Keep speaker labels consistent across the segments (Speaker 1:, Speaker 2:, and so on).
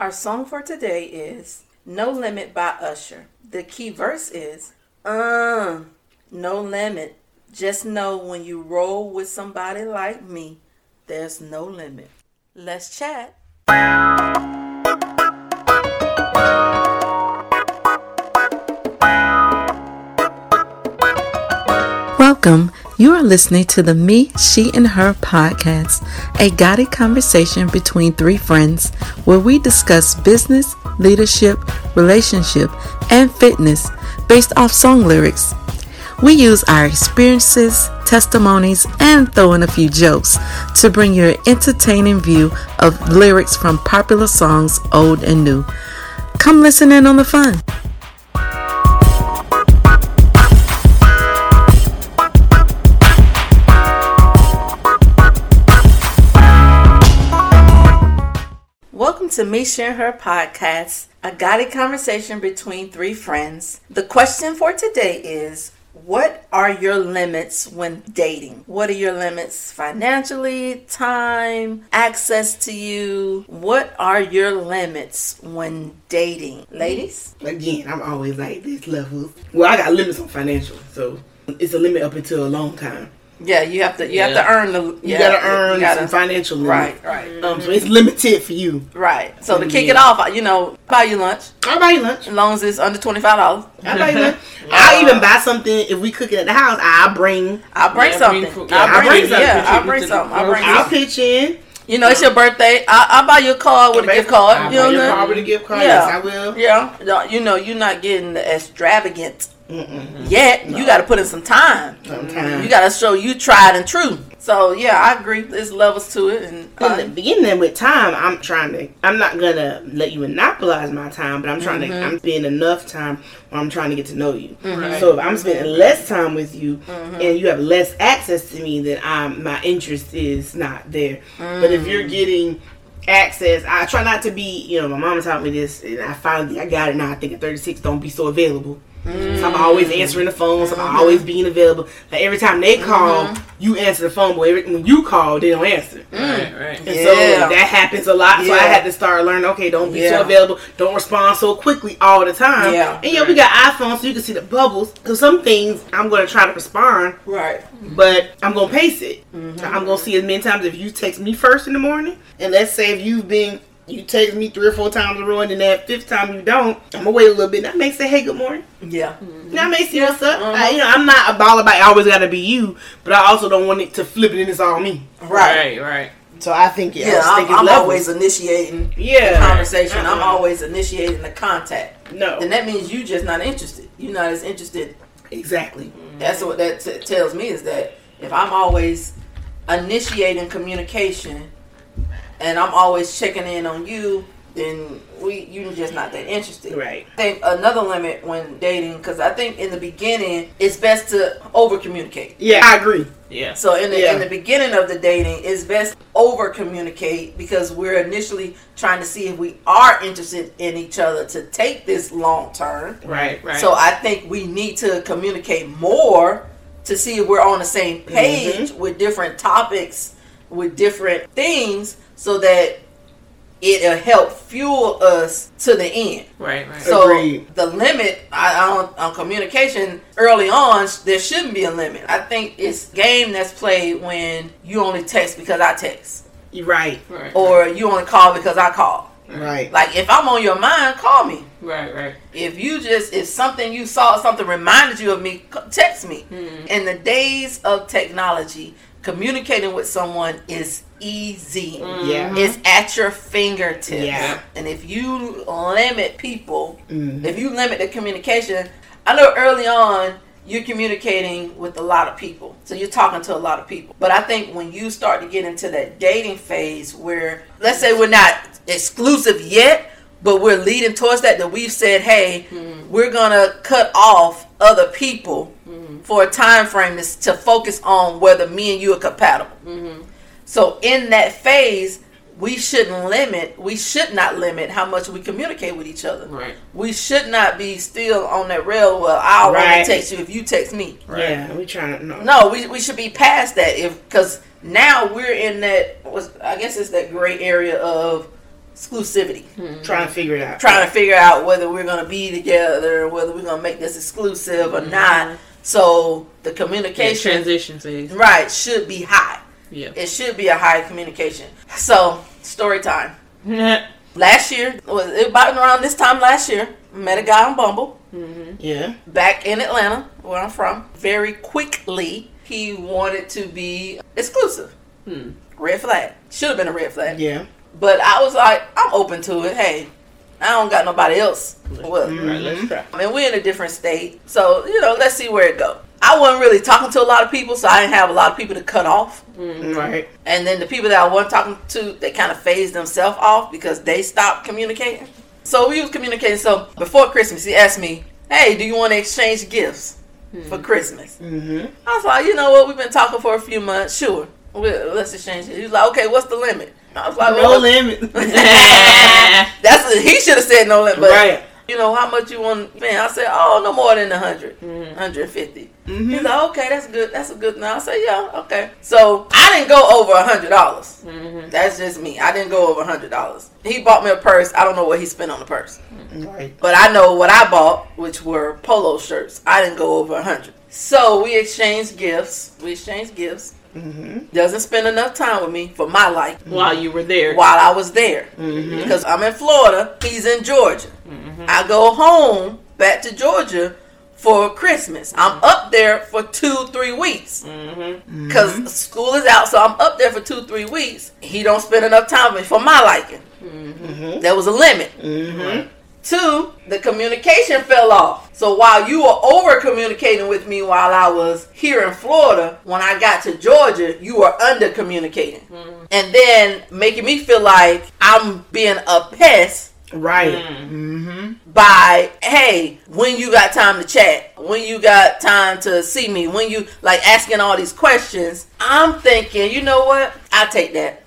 Speaker 1: Our song for today is No Limit by Usher. The key verse is, uh, no limit. Just know when you roll with somebody like me, there's no limit. Let's chat. Welcome. You are listening to the Me, She, and Her podcast, a guided conversation between three friends where we discuss business, leadership, relationship, and fitness based off song lyrics. We use our experiences, testimonies, and throw in a few jokes to bring you an entertaining view of lyrics from popular songs, old and new. Come listen in on the fun. To Me, She, and Her podcast, a guided conversation between three friends. The question for today is What are your limits when dating? What are your limits financially, time, access to you? What are your limits when dating? Ladies?
Speaker 2: Again, I'm always like this level. Well, I got limits on financial, so it's a limit up until a long time.
Speaker 1: Yeah, you have to you have to earn the
Speaker 2: You
Speaker 1: yeah,
Speaker 2: gotta earn
Speaker 1: you gotta-
Speaker 2: some financial limit.
Speaker 1: Right, right.
Speaker 2: Um, so it's limited for you.
Speaker 1: Right. So to kick
Speaker 2: Yeah.
Speaker 1: it off, you know, buy you lunch
Speaker 2: I'll buy you lunch.
Speaker 1: as long as it's under twenty five dollars.
Speaker 2: I'll buy you lunch. I'll even buy something if we cook it at the house. I'll bring.
Speaker 1: I'll bring
Speaker 3: Yeah,
Speaker 1: something.
Speaker 3: bring.
Speaker 1: I'll
Speaker 2: Yeah,
Speaker 1: bring,
Speaker 2: I'll bring
Speaker 1: yeah,
Speaker 2: something.
Speaker 1: I'll bring something. I'll bring
Speaker 2: I'll pitch in.
Speaker 1: You know, it's your birthday. I, I'll buy you a card with a gift card.
Speaker 2: I'll
Speaker 1: You know
Speaker 2: buy
Speaker 1: what
Speaker 2: your
Speaker 1: I'm
Speaker 2: car
Speaker 1: saying?
Speaker 2: with a gift card.
Speaker 1: Yeah.
Speaker 2: Yes, I will.
Speaker 1: Yeah. No, You know, you're not getting the extravagant
Speaker 2: Mm-mm.
Speaker 1: yet. You got to put in some time.
Speaker 2: Sometime.
Speaker 1: You got to show you tried and true. So yeah, I agree. There's levels to it, and
Speaker 2: In the beginning there with time, I'm trying to. I'm not gonna let you monopolize my time, but I'm trying
Speaker 1: Mm-hmm.
Speaker 2: to. I'm spending enough time where I'm trying to get to know you.
Speaker 3: Right.
Speaker 2: So if I'm spending less time with you
Speaker 1: Mm-hmm.
Speaker 2: and you have less access to me, then I'm my interest is not there. But if
Speaker 1: Mm.
Speaker 2: you're getting access, I try not to be. You know, my mama taught me this, and I finally I got it now. I think at 36, don't be so available. Mm-hmm. So I'm always answering the phone. So I'm mm-hmm. always being available. Like every time they call, mm-hmm. you answer the phone. But every, when you call, they don't answer. Mm.
Speaker 3: Right, right.
Speaker 2: And
Speaker 1: Yeah.
Speaker 2: so that happens a lot. So I had to start learning. Okay, don't be
Speaker 1: Yeah.
Speaker 2: so available. Don't respond so quickly all the time.
Speaker 1: Yeah.
Speaker 2: And yeah, we got iPhones, so you can see the bubbles. Because some things I'm gonna try to respond,
Speaker 1: right.
Speaker 2: but I'm gonna pace it.
Speaker 1: Mm-hmm.
Speaker 2: I'm gonna see as many times if you text me first in the morning, and let's say if you've been you text me three or four times a row, and then that fifth time you don't, I'm gonna wait a little bit. And I may say, "Hey, good morning."
Speaker 1: Yeah.
Speaker 2: And I may see what's up.
Speaker 1: Uh-huh.
Speaker 2: I- you know, I'm not a ball about it always gotta be you, but I also don't want it to flip it and it's all me.
Speaker 1: Right.
Speaker 3: Right, right.
Speaker 2: So I think yeah,
Speaker 1: Yeah,
Speaker 2: I think
Speaker 1: I'm,
Speaker 2: it's
Speaker 1: I'm always initiating the
Speaker 2: yeah
Speaker 1: conversation. I'm
Speaker 2: Uh-uh.
Speaker 1: always initiating the contact.
Speaker 2: no
Speaker 1: Then that means you just not interested. You're not as interested
Speaker 2: exactly.
Speaker 1: That's what that t- tells me is that if I'm always initiating communication and I'm always checking in on you, then we you're just not that interested.
Speaker 2: Right.
Speaker 1: I think another limit when dating, because I think in the beginning it's best to over communicate.
Speaker 2: Yeah, I agree.
Speaker 3: Yeah.
Speaker 1: So in the
Speaker 2: Yeah.
Speaker 1: in the beginning of the dating, it's best over communicate because we're initially trying to see if we are interested in each other to take this long term.
Speaker 3: Right, right.
Speaker 1: So I think we need to communicate more to see if we're on the same page mm-hmm. with different topics, with different things, so that it'll help fuel us to the end.
Speaker 3: right, right.
Speaker 1: So
Speaker 2: Agreed.
Speaker 1: the limit I, I on, on communication early on, there shouldn't be a limit. I think it's game that's played when you only text because I text,
Speaker 2: You're right.
Speaker 3: right.
Speaker 1: or you only call because I call.
Speaker 2: Right.
Speaker 1: Like if I'm on your mind, call me.
Speaker 3: right, right.
Speaker 1: If you just if something you saw something reminded you of me, text me.
Speaker 3: Hmm.
Speaker 1: In the days of technology, communicating with someone is easy.
Speaker 2: Yeah.
Speaker 1: It's at your fingertips.
Speaker 2: Yeah.
Speaker 1: And if you limit people,
Speaker 2: Mhm.
Speaker 1: if you limit the communication, I know early on you're communicating with a lot of people. So you're talking to a lot of people. But I think when you start to get into that dating phase where let's say we're not exclusive yet, but we're leading towards that that we've said, "Hey, we're going to cut off other people for a time frame is to focus on whether me and you are compatible." So in that phase, we shouldn't limit, we should not limit how much we communicate with each other.
Speaker 3: Right.
Speaker 1: We should not be still on that rail. Well, I'll only
Speaker 2: Right.
Speaker 1: text you if you text me.
Speaker 2: Yeah, we trying to no.
Speaker 1: No, we, we should be past that if because now we're in that was I guess it's that gray area of exclusivity. Hmm.
Speaker 2: Trying to figure it out.
Speaker 1: Trying to figure out whether we're going to be together, whether we're going to make this exclusive or hmm. not. So the
Speaker 3: Yeah,
Speaker 1: communication,
Speaker 3: transition phase.
Speaker 1: right, should be high.
Speaker 3: Yeah.
Speaker 1: It should be a high communication. So story time. Last year, was it about around this time last year, met a guy on Bumble mm-hmm.
Speaker 2: Yeah.
Speaker 1: back in Atlanta, where I'm from. Very quickly, he wanted to be exclusive.
Speaker 3: Hmm.
Speaker 1: Red flag. Should have been a red flag.
Speaker 2: Yeah.
Speaker 1: But I was like, I'm open to it. Hey, I don't got nobody else. Well,
Speaker 3: Right, let's mm-hmm. try.
Speaker 1: I mean, we're in a different state, so you know, let's see where it go. I wasn't really talking to a lot of people, so I didn't have a lot of people to cut off. Mm-hmm.
Speaker 2: Right.
Speaker 1: And then the people that I wasn't talking to, they kind of phased themselves off because they stopped communicating. So we was communicating. So before Christmas, he asked me, "Hey, do you want to exchange gifts mm-hmm. for Christmas?"
Speaker 2: Mm-hmm.
Speaker 1: I was like, "You know what? We've been talking for a few months. Sure, we'll, let's exchange it." He was like, "Okay, what's the limit?" I was like,
Speaker 2: No
Speaker 1: well,
Speaker 2: limit.
Speaker 1: That's he should have said no limit. But
Speaker 2: right.
Speaker 1: you know how much you want? Man, I said, "Oh, no more than a 100, 150."
Speaker 2: Mm-hmm.
Speaker 1: He's like, okay, that's good. That's a good. Now I said, yeah, okay. So I didn't go over a hundred dollars. That's just me. I didn't go over a hundred dollars. He bought me a purse. I don't know what he spent on the purse,
Speaker 2: Right.
Speaker 1: but I know what I bought, which were polo shirts. I didn't go over a hundred. So we exchanged gifts. We exchanged gifts.
Speaker 2: Mm-hmm.
Speaker 1: Doesn't spend enough time with me for my liking
Speaker 3: While you were there.
Speaker 1: while I was there
Speaker 2: Mm-hmm.
Speaker 1: because I'm in Florida. He's in Georgia. I go home back to Georgia for Christmas. I'm up there for two, three weeks
Speaker 3: Mm-hmm.
Speaker 1: because school is out. So I'm up there for two, three weeks. He don't spend enough time with me for my liking.
Speaker 2: Mm-hmm.
Speaker 1: There was a limit.
Speaker 2: Mm-hmm.
Speaker 1: Two, the communication fell off. So while you were over communicating with me while I was here in Florida, when I got to Georgia, you were under communicating. And then making me feel like I'm being a pest
Speaker 2: Right.
Speaker 3: Mm.
Speaker 2: Mm-hmm.
Speaker 1: by, hey, when you got time to chat, when you got time to see me, when you like asking all these questions, I'm thinking, you know what? I'll take that.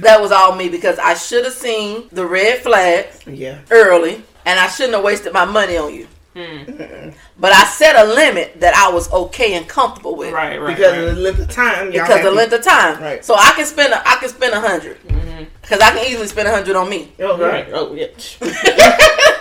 Speaker 1: That was all me because I should have seen the red flags
Speaker 2: Yeah.
Speaker 1: early, and I shouldn't have wasted my money on you.
Speaker 3: Mm.
Speaker 1: But I set a limit that I was okay and comfortable with
Speaker 3: Right, right.
Speaker 2: Because
Speaker 3: right.
Speaker 2: of the length of time. y'all
Speaker 1: because
Speaker 2: have
Speaker 1: the length of time.
Speaker 2: Right.
Speaker 1: So I can spend a, I can spend a 100
Speaker 3: Mm-hmm.
Speaker 1: because I can easily spend a hundred on me.
Speaker 2: Oh,
Speaker 3: Right.
Speaker 2: right.
Speaker 3: Oh, yeah.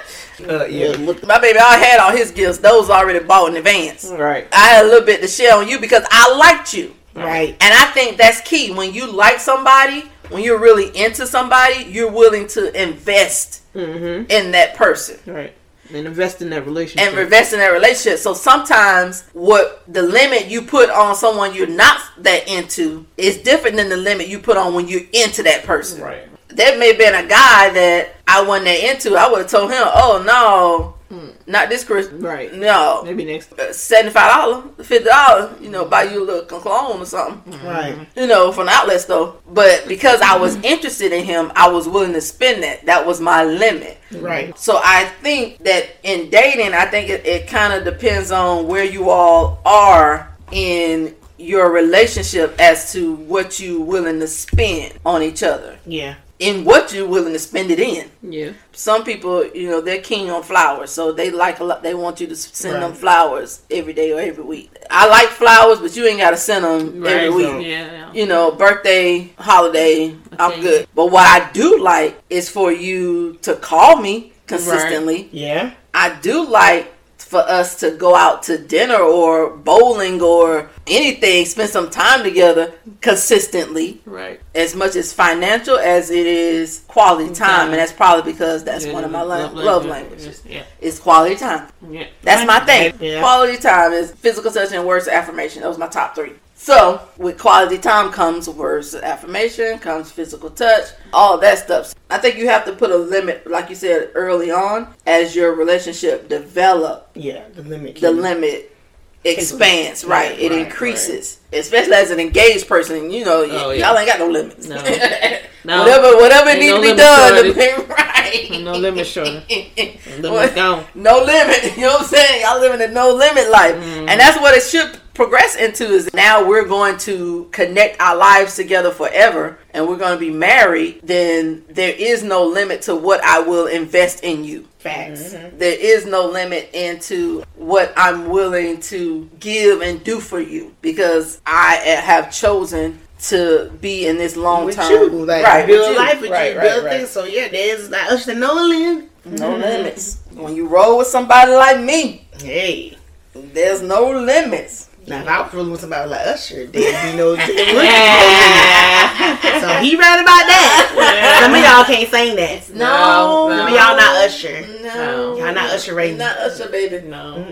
Speaker 2: Uh, yeah.
Speaker 1: My baby, I had all his gifts; those already bought in advance.
Speaker 3: Right.
Speaker 1: I had a little bit to share on you because I liked you,
Speaker 2: Right.
Speaker 1: and I think that's key. When you like somebody, when you're really into somebody, you're willing to invest
Speaker 3: Mm-hmm.
Speaker 1: in that person.
Speaker 3: Right. And invest in that relationship.
Speaker 1: and invest in that relationship. So sometimes what the limit you put on someone you're not that into is different than the limit you put on when you're into that person.
Speaker 3: right.
Speaker 1: There may have been a guy that I wasn't that into. I would have told him, "Oh no, Hmm. not this Christmas.
Speaker 3: Right.
Speaker 1: No,
Speaker 3: Maybe next.
Speaker 1: Uh, dollars, fifty dollars. You know, buy you a little cologne or something.
Speaker 2: Right.
Speaker 1: You know, from the outlet store. But because I was interested in him, I was willing to spend that. That was my limit.
Speaker 2: Right.
Speaker 1: So I think that in dating, I think it, it kind of depends on where you all are in your relationship as to what you willing to spend on each other.
Speaker 2: Yeah.
Speaker 1: In what you're willing to spend it in.
Speaker 3: Yeah.
Speaker 1: Some people, you know, they're keen on flowers, so they like a lot. They want you to send them flowers every day or every week. I like flowers, but you ain't got to send them every week
Speaker 3: Yeah. yeah.
Speaker 1: you know, birthday, holiday, I'm good. But what I do like is for you to call me consistently.
Speaker 2: Yeah.
Speaker 1: I do like for us to go out to dinner or bowling or anything, spend some time together consistently,
Speaker 3: Right.
Speaker 1: as much as financial as it is quality time. And that's probably because that's
Speaker 3: Yeah,
Speaker 1: one of my
Speaker 3: love
Speaker 1: love, love languages.
Speaker 3: Yeah.
Speaker 1: It's quality time.
Speaker 3: Yeah.
Speaker 1: That's my thing.
Speaker 2: Yeah.
Speaker 1: Quality time is physical touch and words of affirmation. That was my top three. So with quality time comes words of affirmation, comes physical touch, all that stuff. I think you have to put a limit, like you said early on, as your relationship develop.
Speaker 2: Yeah. The limit.
Speaker 1: The limit expands, right?
Speaker 2: Right,
Speaker 1: it
Speaker 2: right,
Speaker 1: increases, especially as an engaged person. You know, y-
Speaker 3: Oh,
Speaker 1: y'all ain't got no limits.
Speaker 3: No. No.
Speaker 1: whatever, whatever
Speaker 3: Ain't
Speaker 1: needs
Speaker 3: no
Speaker 1: to be
Speaker 3: limit,
Speaker 1: done,
Speaker 3: shorty.
Speaker 1: right?
Speaker 3: No limit, shorty. Limit
Speaker 1: What?
Speaker 3: gone.
Speaker 1: no limit. You know what I'm saying? Y'all living a no limit life.
Speaker 3: Mm.
Speaker 1: And that's what it should progress into is now we're going to connect our lives together forever and we're going to be married, then there is no limit to what I will invest in you.
Speaker 2: Facts. Mm-hmm.
Speaker 1: There is no limit into what I'm willing to give and do for you because I have chosen to be in this long
Speaker 2: with
Speaker 1: term.
Speaker 2: you, like
Speaker 1: right,
Speaker 2: build
Speaker 1: with you.
Speaker 2: life with
Speaker 1: right,
Speaker 2: you,
Speaker 1: right,
Speaker 2: build
Speaker 1: right.
Speaker 2: things. So yeah, there's like us to no limit.
Speaker 1: No limits. When you roll with somebody like me,
Speaker 2: Hey,
Speaker 1: there's no limits.
Speaker 2: Now if I was rolling with somebody like Usher, there'd know, no. there wouldn't be no
Speaker 3: Yeah.
Speaker 2: limit. so he right about that. Some of y'all can't sing that.
Speaker 3: No,
Speaker 2: Some of y'all not Usher.
Speaker 1: No,
Speaker 2: Y'all not Usher rating.
Speaker 1: Not Usher, baby.
Speaker 3: No.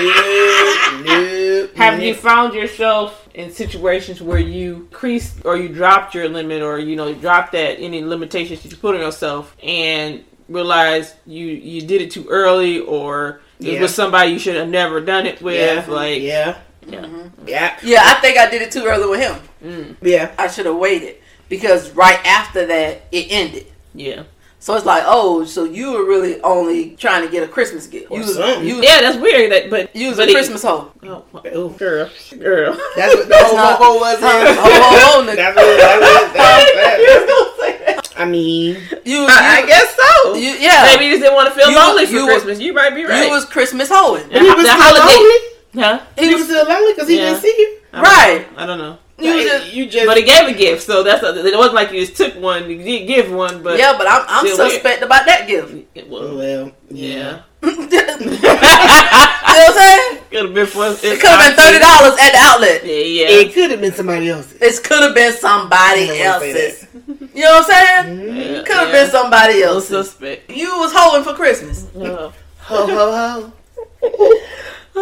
Speaker 2: Nope, nope,
Speaker 3: Have you found yourself in situations where you creased or you dropped your limit or you know you dropped that any limitations that you put on yourself and realized you you did it too early or it
Speaker 2: Yeah.
Speaker 3: was somebody you should have never done it with
Speaker 2: Yeah,
Speaker 3: like
Speaker 2: yeah,
Speaker 3: yeah.
Speaker 2: yeah,
Speaker 1: Yeah, I think I did it too early with him.
Speaker 3: Mm,
Speaker 2: yeah.
Speaker 1: I should have waited because right after that it ended.
Speaker 3: yeah
Speaker 1: So it's like, oh, so you were really only trying to get a Christmas gift.
Speaker 2: Or
Speaker 1: You was, you, was-
Speaker 3: yeah that's weird that but
Speaker 1: you was
Speaker 3: but
Speaker 1: a
Speaker 3: it-
Speaker 1: Christmas hoe.
Speaker 3: oh,
Speaker 2: Ooh.
Speaker 3: girl girl
Speaker 2: That's what the whole
Speaker 1: not-
Speaker 2: ho was.
Speaker 1: Ho, ho, ho, nigga.
Speaker 2: That's what. That's what. That's, I mean,
Speaker 1: You, was-
Speaker 2: I, I guess so.
Speaker 1: You, yeah.
Speaker 3: maybe you just didn't want to feel
Speaker 1: You-
Speaker 3: lonely for
Speaker 1: you-
Speaker 3: Christmas you might be right
Speaker 1: You was Christmas hoeing.
Speaker 3: the,
Speaker 2: he was
Speaker 3: the
Speaker 2: still
Speaker 3: holiday
Speaker 2: lonely.
Speaker 3: Huh
Speaker 2: He was still lonely because he
Speaker 3: Yeah.
Speaker 2: didn't see you.
Speaker 3: I
Speaker 1: Right.
Speaker 3: know. I don't know
Speaker 1: You was
Speaker 2: Like,
Speaker 1: just-
Speaker 2: you just.
Speaker 3: But he gave a gift, so that's a, it wasn't like you just took one. You did give one, but
Speaker 1: yeah, but I'm, I'm
Speaker 3: Still weird.
Speaker 1: suspect about that gift.
Speaker 3: it
Speaker 2: Oh,
Speaker 3: was
Speaker 2: well,
Speaker 3: yeah.
Speaker 1: you know what I'm saying?
Speaker 3: Could have been for
Speaker 1: It could have been thirty dollars at the outlet.
Speaker 3: Yeah, yeah.
Speaker 2: It could have been somebody else's.
Speaker 1: It could have been somebody
Speaker 2: I don't wanna say
Speaker 1: else's. You know what I'm saying?
Speaker 2: Mhm.
Speaker 3: yeah
Speaker 1: Could have
Speaker 3: yeah.
Speaker 1: been somebody
Speaker 3: Little
Speaker 1: else's.
Speaker 3: suspect.
Speaker 1: You was hoeing for Christmas.
Speaker 3: Oh.
Speaker 2: Ho ho ho.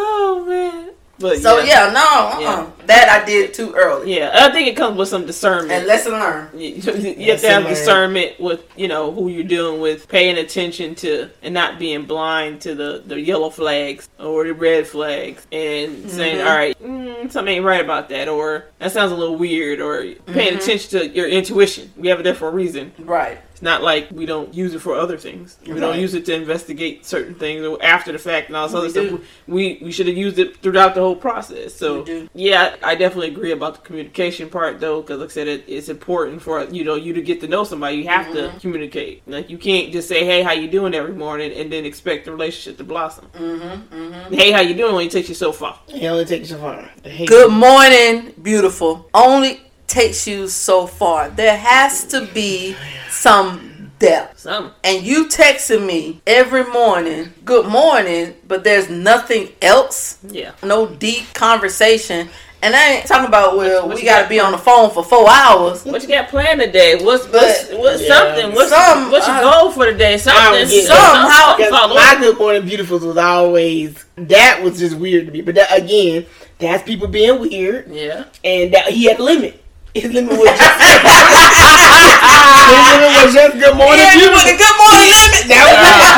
Speaker 3: Oh man. But
Speaker 1: So
Speaker 3: yeah,
Speaker 1: yeah, no, uh-uh.
Speaker 3: Yeah.
Speaker 1: that I did too early.
Speaker 3: yeah. I think it comes with some discernment.
Speaker 1: And lesson learned.
Speaker 3: you, you have to have
Speaker 2: learned.
Speaker 3: discernment with you know who you're dealing with, paying attention to, and not being blind to the the yellow flags or the red flags, and saying,
Speaker 1: Mhm.
Speaker 3: "All right, mm, something ain't right about that," or "That sounds a little weird," or paying
Speaker 1: Mhm.
Speaker 3: attention to your intuition. We have it there for a reason.
Speaker 1: Right.
Speaker 3: It's not like we don't use it for other things. We
Speaker 1: Right.
Speaker 3: don't use it to investigate certain things or after the fact and all this
Speaker 1: We
Speaker 3: other stuff. We we should have used it throughout the whole process. So yeah, I definitely agree about the communication part though, because like I said, it, it's important for you know you to get to know somebody. You have to
Speaker 1: Mhm.
Speaker 3: communicate. Like you can't just say hey how you doing every morning and then expect the relationship to blossom.
Speaker 1: Mm-hmm, mm-hmm.
Speaker 3: Hey how you doing only takes you so far.
Speaker 2: It only takes you far. I hate
Speaker 1: Good morning, beautiful. Only takes you so far. There has to be some depth.
Speaker 3: Some
Speaker 1: And you texting me every morning, good morning, but there's nothing else,
Speaker 3: yeah.
Speaker 1: no deep conversation. And I ain't talking about well,
Speaker 3: What
Speaker 1: we got to
Speaker 3: got
Speaker 1: be on the phone for four hours.
Speaker 3: What you got planned today? What's what's,
Speaker 1: But-
Speaker 3: what's
Speaker 2: Yeah.
Speaker 3: something? What's
Speaker 1: Some,
Speaker 3: what's your
Speaker 1: uh,
Speaker 3: goal for today?
Speaker 2: I
Speaker 3: Something.
Speaker 2: don't get
Speaker 1: Somehow-
Speaker 3: something
Speaker 2: Because
Speaker 3: follow
Speaker 2: my
Speaker 3: up.
Speaker 2: good morning beautifuls was always that was just weird to me. But that, again, that's people being weird,
Speaker 3: Yeah.
Speaker 2: and that he had a limit. His limit was just his limit was just good morning
Speaker 1: Yeah, you
Speaker 2: beautiful.
Speaker 1: put a good morning limit.
Speaker 2: That was it.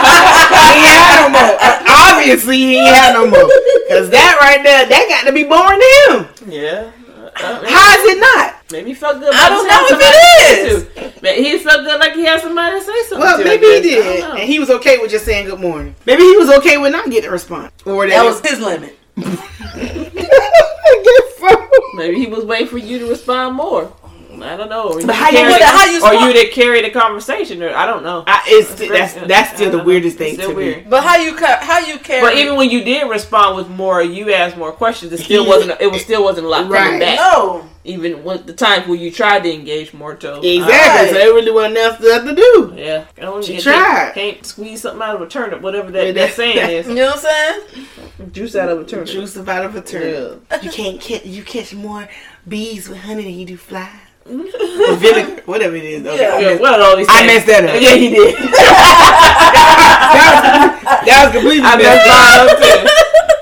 Speaker 2: he ain't had no more. Uh, Obviously, he ain't had no more. Cause that right there, that got to be boring to him.
Speaker 3: Yeah. Uh,
Speaker 2: How is it not?
Speaker 3: maybe he felt good.
Speaker 1: I don't know if
Speaker 3: somebody
Speaker 1: it
Speaker 3: to
Speaker 1: is.
Speaker 3: say to. Maybe he felt good like he had somebody to say something.
Speaker 2: Well,
Speaker 3: to,
Speaker 2: maybe he did, and he was okay with just saying good morning. Maybe he was okay with not getting a response, or
Speaker 1: That was his limit.
Speaker 3: Maybe he was waiting for you to respond more. I don't know. Or you,
Speaker 2: But how you-
Speaker 3: carry,
Speaker 1: what- how you
Speaker 3: or you to carry the conversation, or I don't know.
Speaker 2: I, it's that's that's still the
Speaker 3: don't know.
Speaker 2: weirdest thing
Speaker 3: still
Speaker 2: to
Speaker 3: weird.
Speaker 2: me.
Speaker 1: But how you ca- how you carry?
Speaker 3: But even when you did respond with more, you asked more questions. It still wasn't. It was still wasn't a lot coming back.
Speaker 1: no,
Speaker 3: Even with the times where you tried to engage more, too.
Speaker 2: Exactly.
Speaker 1: Uh, right.
Speaker 2: So it really wasn't enough to, to do.
Speaker 3: Yeah, I don't
Speaker 2: She
Speaker 3: get-
Speaker 2: tried.
Speaker 3: Can't squeeze something out of a turnip, whatever that, that
Speaker 2: that-
Speaker 3: saying is.
Speaker 1: you know what I'm saying?
Speaker 3: Juice out of a turnip.
Speaker 2: Juice out of a turnip. You can't catch you catch more bees with honey than you do flies. Or vinegar, whatever it is. Okay.
Speaker 1: Yeah.
Speaker 3: Yeah, what are all these?
Speaker 2: I
Speaker 3: things?
Speaker 2: messed that up.
Speaker 3: Yeah, he did.
Speaker 2: That was completely
Speaker 3: I messed
Speaker 2: messed
Speaker 3: up.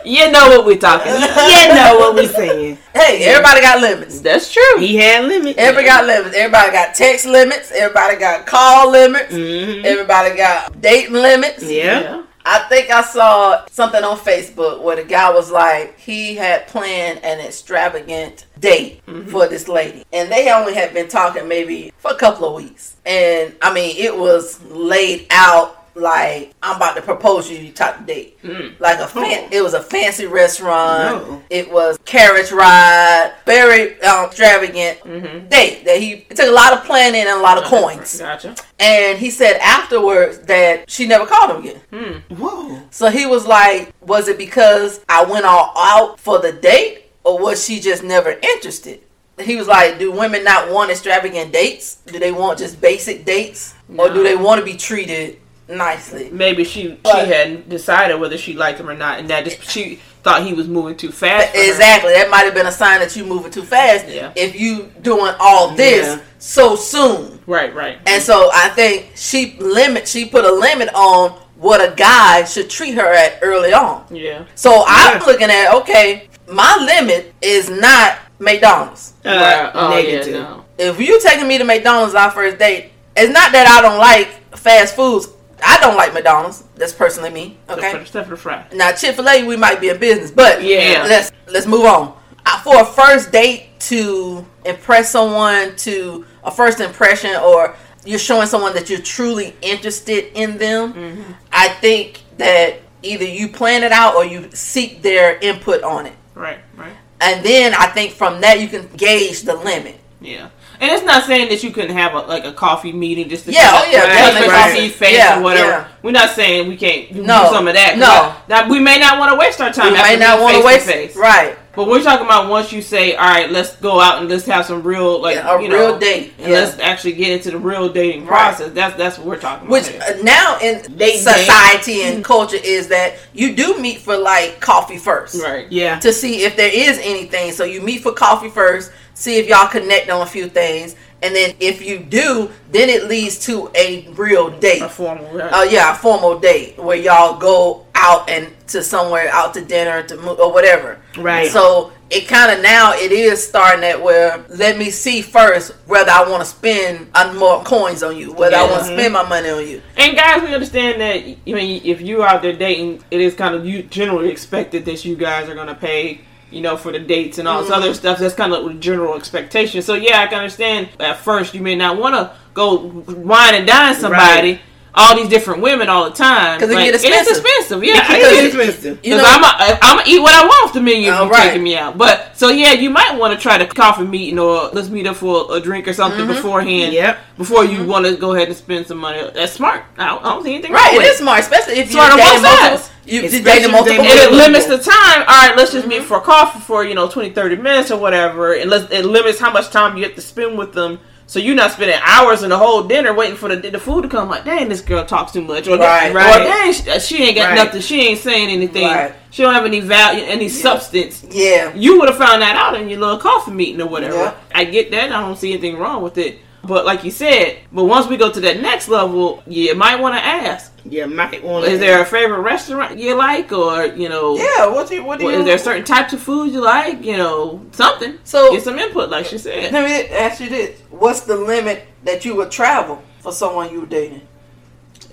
Speaker 3: You know what we're talking.
Speaker 2: You know what we're saying.
Speaker 1: Hey, everybody got limits.
Speaker 3: That's true.
Speaker 2: He had limits.
Speaker 1: Everybody got limits. Everybody got text limits. Everybody got call limits.
Speaker 2: Mhm.
Speaker 1: Everybody got dating limits.
Speaker 2: Yeah.
Speaker 1: I think I saw something on Facebook where the guy was like, he had planned an extravagant date mm-hmm. for this lady. And they only had been talking maybe for a couple of weeks. And I mean, it was laid out like, I'm about to propose you, you type of date.
Speaker 3: Mm.
Speaker 1: Like a fan, it was a fancy restaurant.
Speaker 2: No.
Speaker 1: It was carriage ride, very um, extravagant
Speaker 3: Mm-hmm.
Speaker 1: date that he it took a lot of planning and a lot of coins.
Speaker 3: Gotcha.
Speaker 1: And he said afterwards that she never called him again.
Speaker 3: Hmm.
Speaker 2: Whoa.
Speaker 1: So he was like, was it because I went all out for the date or was she just never interested? he was like, "Do women not want extravagant dates? Do they want just basic dates, or do they want to be treated nicely?"
Speaker 3: Maybe she
Speaker 1: But-
Speaker 3: she hadn't decided whether she liked him or not, and that just she thought he was moving too fast. for her.
Speaker 1: Exactly. That might have been a sign that you moving too fast.
Speaker 3: Yeah.
Speaker 1: If you doing all this
Speaker 2: Yeah.
Speaker 1: so soon,
Speaker 3: Right, right.
Speaker 1: and so I think she limit. She put a limit on what a guy should treat her at early on.
Speaker 3: yeah.
Speaker 1: So I'm
Speaker 2: Yeah.
Speaker 1: looking at okay, my limit is not McDonald's.
Speaker 2: Uh,
Speaker 3: Right. Oh,
Speaker 2: negative.
Speaker 3: yeah, no.
Speaker 1: If you taking me to McDonald's our first date, it's not that I don't like fast foods. I don't like McDonald's. That's personally me. Okay.
Speaker 3: For, stuff for the fry.
Speaker 1: Now Chick Fil A, we might be in business, but
Speaker 3: Yeah.
Speaker 1: let's let's move on. Uh, For a first date to impress someone, to a first impression, or you're showing someone that you're truly interested in them,
Speaker 3: Mm-hmm.
Speaker 1: I think that either you plan it out or you seek their input on it,
Speaker 3: Right, right.
Speaker 1: and then I think from that you can gauge the limit.
Speaker 3: Yeah. And it's not saying that you couldn't have a, like a coffee meeting just to
Speaker 1: Yeah, oh yeah,
Speaker 3: right,
Speaker 1: coffee.
Speaker 3: face
Speaker 1: Yeah,
Speaker 3: or whatever.
Speaker 1: yeah.
Speaker 3: We're not saying we can't do
Speaker 1: No,
Speaker 3: some of that.
Speaker 1: no.
Speaker 3: We may not want to waste our time. After
Speaker 1: may not want to waste
Speaker 3: face-to-face.
Speaker 1: right.
Speaker 3: But we're talking about once you say, "All right, let's go out and let's have some real like
Speaker 1: Yeah, a
Speaker 3: you know,
Speaker 1: real date,
Speaker 3: and
Speaker 1: yeah.
Speaker 3: let's actually get into the real dating
Speaker 1: Right.
Speaker 3: process." That's that's what we're talking
Speaker 1: Which
Speaker 3: about. here.
Speaker 1: uh, now in
Speaker 2: Date
Speaker 1: society and culture is that you do meet for like coffee first.
Speaker 3: right?
Speaker 2: Yeah.
Speaker 1: to see if there is anything. So you meet for coffee first, see if y'all connect on a few things, and then if you do, then it leads to a real date.
Speaker 3: A formal. Right.
Speaker 1: Uh, yeah, a formal date where y'all go out and to somewhere, out to dinner, to mo- or whatever.
Speaker 2: Right.
Speaker 1: So it kind of now it is starting at where let me see first whether I want to spend more coins on you, whether I want to spend my money on you.
Speaker 3: And guys, we understand that. I mean, if you're out there dating, it is kind of you generally expected that you guys are gonna pay, you know, for the dates and all this
Speaker 1: Mm-hmm.
Speaker 3: other stuff. That's kind of the general expectation. So yeah, I can understand. At first, you may not want to go wine and dine somebody. All these different women all the time
Speaker 1: 'Cause it
Speaker 3: Like,
Speaker 1: get
Speaker 3: It is
Speaker 1: expensive.
Speaker 3: expensive, yeah. I
Speaker 2: It
Speaker 3: get
Speaker 2: is expensive.
Speaker 1: You
Speaker 3: Because
Speaker 1: know-
Speaker 3: I'm a, I'm gonna eat what I want off the menu if you're
Speaker 1: right.
Speaker 3: taking me out. But so yeah, you might want to try the coffee meeting or let's meet up for a drink or something
Speaker 1: Mm-hmm.
Speaker 3: beforehand.
Speaker 2: Yep.
Speaker 3: Before you want to go ahead and spend some money. That's smart. I don't, I don't see anything
Speaker 1: Right,
Speaker 3: wrong
Speaker 1: it
Speaker 3: with
Speaker 1: is smart, especially if
Speaker 3: Smart
Speaker 1: you're
Speaker 3: on
Speaker 1: dating
Speaker 3: both
Speaker 1: multiple.
Speaker 3: sides.
Speaker 1: You, you're dating multiple.
Speaker 2: they-
Speaker 3: and it limits the time. All right, let's just
Speaker 1: Mm-hmm.
Speaker 3: meet for coffee for you know 20, 30 minutes or whatever, and let's it limits how much time you have to spend with them. So you're not spending hours in the whole dinner waiting for the, the food to come. Like, dang, this girl talks too much, or,
Speaker 1: Right,
Speaker 3: or
Speaker 2: right.
Speaker 3: dang, she, uh, she ain't got
Speaker 2: Right.
Speaker 3: nothing. She ain't saying anything.
Speaker 1: Right.
Speaker 3: She don't have any value, any substance.
Speaker 1: Yeah.
Speaker 3: You would have found that out in your little coffee meeting or whatever.
Speaker 1: Yeah.
Speaker 3: I get that. I don't see anything wrong with it. But like you said, but once we go to that next level, you might want to ask:
Speaker 2: Yeah, might want.
Speaker 3: Is there a favorite restaurant you like, or you know,
Speaker 1: Yeah. What do you? What do you?
Speaker 3: is there certain types of food you like? You know, something.
Speaker 1: So-
Speaker 3: get some input, like she said.
Speaker 1: Let me ask you this: What's the limit that you would travel for someone you were dating?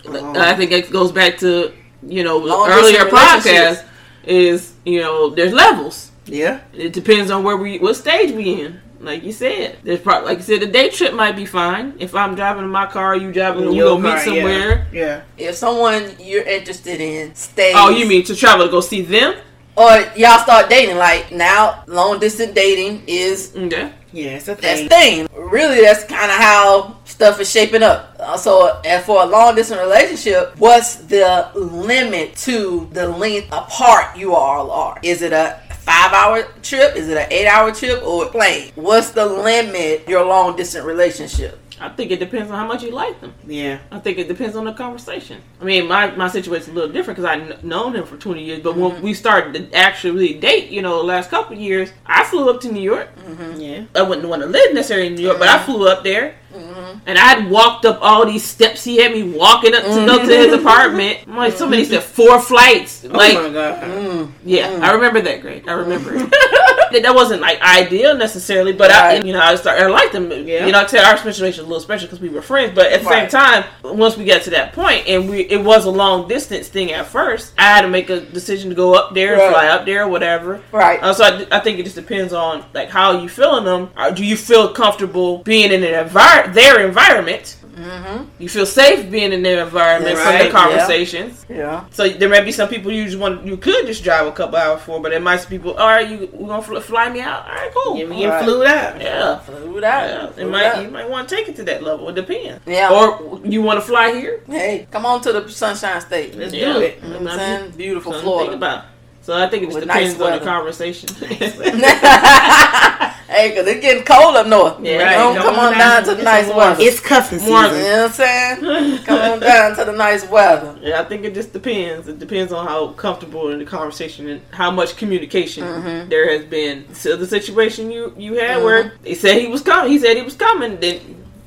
Speaker 3: Uh, I think it goes back to you know earlier podcast is you know there's levels.
Speaker 2: Yeah.
Speaker 3: It depends on where we what stage we in. Like you said, there's probably like you said, the day trip might be fine. If I'm driving in my car, you driving, we
Speaker 2: Your
Speaker 3: go meet somewhere.
Speaker 2: Yeah.
Speaker 1: If someone you're interested in stays,
Speaker 3: Oh, you mean to travel to go see them?
Speaker 1: or y'all start dating? Like now, long distance dating is
Speaker 3: Okay.
Speaker 2: Yeah, it's a
Speaker 1: that's
Speaker 2: thing.
Speaker 1: thing. Really, that's kind of how stuff is shaping up. Uh, so, and for a long distance relationship, what's the limit to the length apart you all are? Is it a five hour trip? Is it an eight hour trip or a plane? What's the limit your long distance relationship?
Speaker 3: I think it depends on how much you like them.
Speaker 2: Yeah.
Speaker 3: I think it depends on the conversation. I mean, my my situation's a little different because I've known him for 20 years. But when mm-hmm. we started to actually date, you know, the last couple of years, I flew up to New York. Mm-hmm.
Speaker 2: Yeah.
Speaker 3: I wouldn't want to live necessarily in New York, but I mm-hmm. flew up there. Mm-hmm. And I had walked up all these steps. He had me walking up to go to his mm-hmm. apartment. I'm like, somebody said four flights. Oh like,
Speaker 2: oh my god. Mm-hmm.
Speaker 3: yeah, I remember that, Greg. I remember it. that wasn't like ideal necessarily, but I,
Speaker 1: Right.
Speaker 3: you know, I started. I liked them.
Speaker 2: Yeah.
Speaker 3: You know, like I said our situation was a little special because we were friends, but at the
Speaker 1: Right.
Speaker 3: same time, once we got to that point, and we it was a long distance thing at first, I had to make a decision to go up there,
Speaker 1: Right.
Speaker 3: fly up there, or whatever.
Speaker 1: Right.
Speaker 3: Uh, so I, I think it just depends on like how you feeling them. Or uh, do you feel comfortable being in an envir- their environment? Mm-hmm. You feel safe being in their environment
Speaker 2: Yeah,
Speaker 3: from
Speaker 2: right,
Speaker 3: the conversations.
Speaker 1: Yeah.
Speaker 3: So there may be some people you just want you could just drive a couple hours for, but there might be people. All right, you gonna fl- fly me out? All right, cool.
Speaker 2: Yeah, we get
Speaker 1: Right.
Speaker 2: flew out.
Speaker 3: Yeah.
Speaker 1: Flew it out.
Speaker 3: Yeah,
Speaker 1: Flew
Speaker 3: it might
Speaker 1: out.
Speaker 3: you might want to take it to that level. It depends.
Speaker 1: Yeah.
Speaker 3: Or you want to fly here?
Speaker 1: Hey, come on to the Sunshine State.
Speaker 2: Let's
Speaker 3: Yeah.
Speaker 2: do it.
Speaker 1: You know what I'm? Beautiful
Speaker 3: Something to think
Speaker 1: Florida.
Speaker 3: So I think it just
Speaker 1: With
Speaker 3: depends
Speaker 1: nice
Speaker 3: on the conversation.
Speaker 1: hey, cause it's getting cold up north.
Speaker 3: Yeah,
Speaker 1: Yeah,
Speaker 3: right.
Speaker 1: Don't come on down to the nice weather.
Speaker 2: It's cuffing season.
Speaker 3: More-
Speaker 1: you know what I'm saying? Come on down to the nice weather.
Speaker 3: Yeah, I think it just depends. It depends on how comfortable in the conversation and how much communication
Speaker 1: Mm-hmm.
Speaker 3: there has been. So the situation you you had where they said he was coming, he said he was coming, then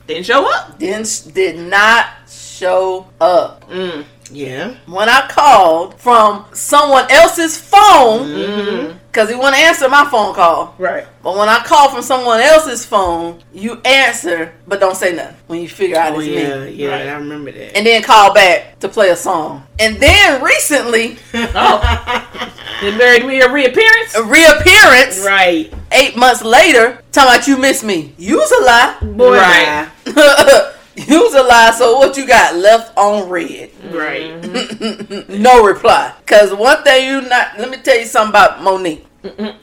Speaker 3: didn't show up.
Speaker 1: Didn't did not show up.
Speaker 3: Mm.
Speaker 2: Yeah.
Speaker 1: When I called from someone else's phone,
Speaker 3: Mm-hmm.
Speaker 1: Because he wouldn't answer my phone call.
Speaker 3: Right.
Speaker 1: But when I call from someone else's phone, you answer, but don't say nothing when you figure out
Speaker 2: Oh
Speaker 1: it's
Speaker 2: yeah,
Speaker 1: me.
Speaker 2: yeah.
Speaker 3: Right.
Speaker 2: I remember that.
Speaker 1: And then call back to play a song. And then recently,
Speaker 3: Oh, they married me a reappearance.
Speaker 1: a reappearance
Speaker 2: right.
Speaker 1: eight months later, talking about you miss me. Use a lie.
Speaker 2: Boy.
Speaker 3: Right.
Speaker 1: you's a lie. So what you got left on red?
Speaker 2: Right.
Speaker 1: no reply. Cause one thing you not. Let me tell you something about Monique.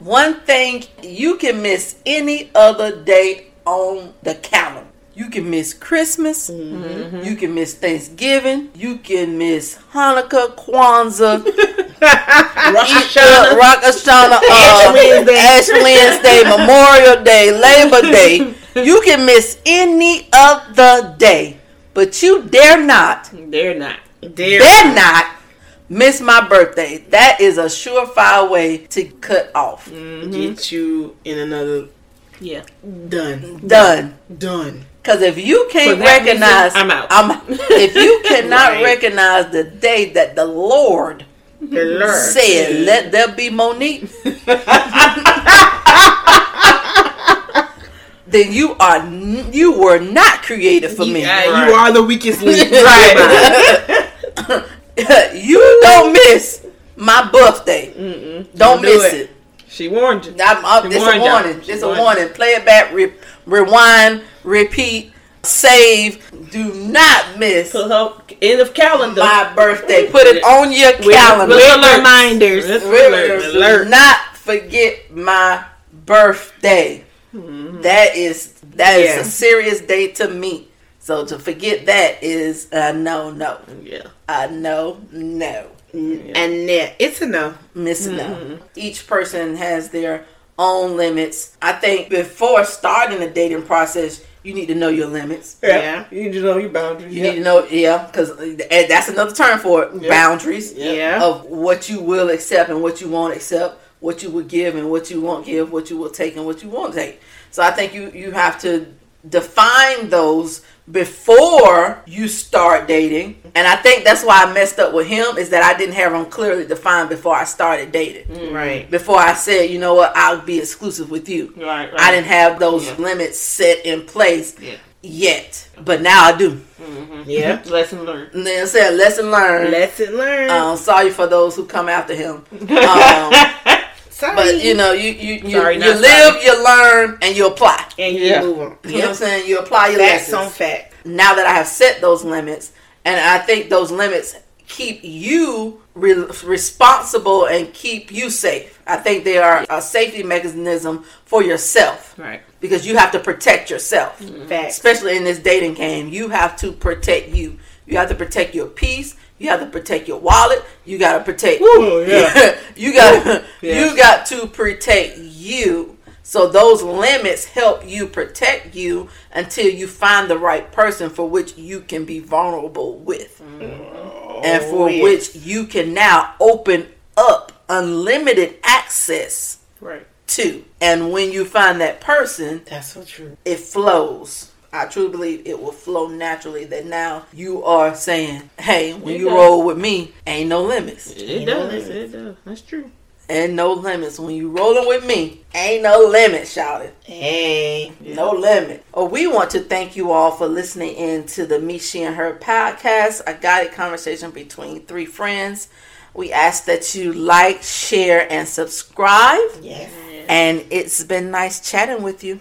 Speaker 1: One thing you can miss any other day on the calendar. You can miss Christmas. You can miss Thanksgiving. You can miss Hanukkah, Kwanzaa,
Speaker 3: Rosh Hashanah.
Speaker 2: Ash
Speaker 1: uh,
Speaker 2: Wednesday.
Speaker 1: Ash Wednesday, Memorial Day, Labor Day. You can miss any other day, but you dare not,
Speaker 3: They're not.
Speaker 2: There.
Speaker 1: dare not miss my birthday. That is a surefire way to cut off. Mm-hmm.
Speaker 2: Get you in another.
Speaker 3: Yeah.
Speaker 2: Done.
Speaker 1: Done.
Speaker 2: Done.
Speaker 1: Because if you can't
Speaker 3: recognize, that reason,
Speaker 1: recognize,
Speaker 3: I'm out.
Speaker 1: if you cannot
Speaker 2: Right.
Speaker 1: recognize the day that the Lord
Speaker 2: The Lord
Speaker 1: said, "Let there be Monique," then you are you were not created for me.
Speaker 2: Yeah,
Speaker 3: Right.
Speaker 2: you are the weakest link.
Speaker 3: Right.
Speaker 1: you don't miss my birthday.
Speaker 3: Mm-mm.
Speaker 1: Don't
Speaker 2: do
Speaker 1: miss
Speaker 2: it.
Speaker 1: it.
Speaker 3: She warned you.
Speaker 1: I'm, I'm,
Speaker 3: She
Speaker 1: it's a
Speaker 3: warned y'all.
Speaker 1: warning. It's a
Speaker 3: warned
Speaker 1: warning. Play it back. Re- rewind. Repeat. Save. Do not miss
Speaker 3: Put her end of calendar.
Speaker 1: my birthday. Put it on your calendar.
Speaker 3: with
Speaker 2: With
Speaker 3: alerts.
Speaker 2: reminders.
Speaker 3: With
Speaker 1: Really,
Speaker 3: alerts.
Speaker 1: do
Speaker 3: Alert.
Speaker 1: not forget my birthday. Mm-hmm. That is that is
Speaker 2: Yeah.
Speaker 1: a serious day to me. So to forget that is a no no.
Speaker 3: Yeah.
Speaker 1: A no no.
Speaker 2: And yeah, it's a no.
Speaker 1: Miss no. Mm-hmm. Each person has their own limits. I think before starting the dating process, you need to know your limits.
Speaker 2: Yeah.
Speaker 3: You need to know your boundaries.
Speaker 1: You need to know, yeah, because that's another term for it.
Speaker 3: Yeah.
Speaker 1: Boundaries
Speaker 2: Yeah.
Speaker 1: of what you will accept and what you won't accept, what you will give and what you won't give, what you will take and what you won't take. So I think you you have to define those before you start dating. And I think that's why I messed up with him is that I didn't have them clearly defined before I started dating.
Speaker 2: Right.
Speaker 1: Before I said, you know what, I'll be exclusive with you.
Speaker 3: Right, right.
Speaker 1: I didn't have those
Speaker 3: Yeah.
Speaker 1: limits set in place
Speaker 3: Yeah.
Speaker 1: yet. But now I do.
Speaker 2: Yeah.
Speaker 3: Lesson learned.
Speaker 1: And then said lesson learned.
Speaker 2: Lesson learned.
Speaker 1: Um, sorry for those who come after him. Um,
Speaker 2: Sorry.
Speaker 1: But you know, you you you,
Speaker 3: Sorry,
Speaker 1: you
Speaker 3: not
Speaker 1: live, you learn, and you apply.
Speaker 2: and you
Speaker 3: Yeah.
Speaker 2: move on.
Speaker 1: You know what I'm saying? You apply your
Speaker 2: Facts on
Speaker 1: lessons.
Speaker 2: fact.
Speaker 1: Now that I have set those limits, and I think those limits keep you re- responsible and keep you safe. I think they are a safety mechanism for yourself
Speaker 3: Right.
Speaker 1: because you have to protect yourself. Mm-hmm.
Speaker 2: Facts.
Speaker 1: especially in this dating game, you have to protect you. You have to protect your peace. You have to protect your wallet. You got to protect.
Speaker 3: Woo, yeah.
Speaker 1: you got
Speaker 3: Yeah.
Speaker 1: you got to protect you. So those limits help you protect you until you find the right person for which you can be vulnerable with, mm-hmm. and for
Speaker 2: Oh, yes.
Speaker 1: which you can now open up unlimited access
Speaker 3: Right.
Speaker 1: to. And when you find that person,
Speaker 2: That's so true.
Speaker 1: it flows. I truly believe it will flow naturally. That now you are saying, "Hey, when
Speaker 3: It
Speaker 1: you
Speaker 3: does.
Speaker 1: roll with me, ain't no limits,
Speaker 3: It
Speaker 2: Ain't no
Speaker 3: does.
Speaker 2: limits.
Speaker 3: It does. That's true.
Speaker 1: ain't no limits. When you rolling with me, ain't no limit, shout it,
Speaker 2: Hey.
Speaker 1: no limit." Oh, we want to thank you all for listening in to the Me, She, and Her podcast, a guided conversation between three friends. We ask that you like, share, and subscribe.
Speaker 2: Yes.
Speaker 1: And it's been nice chatting with you.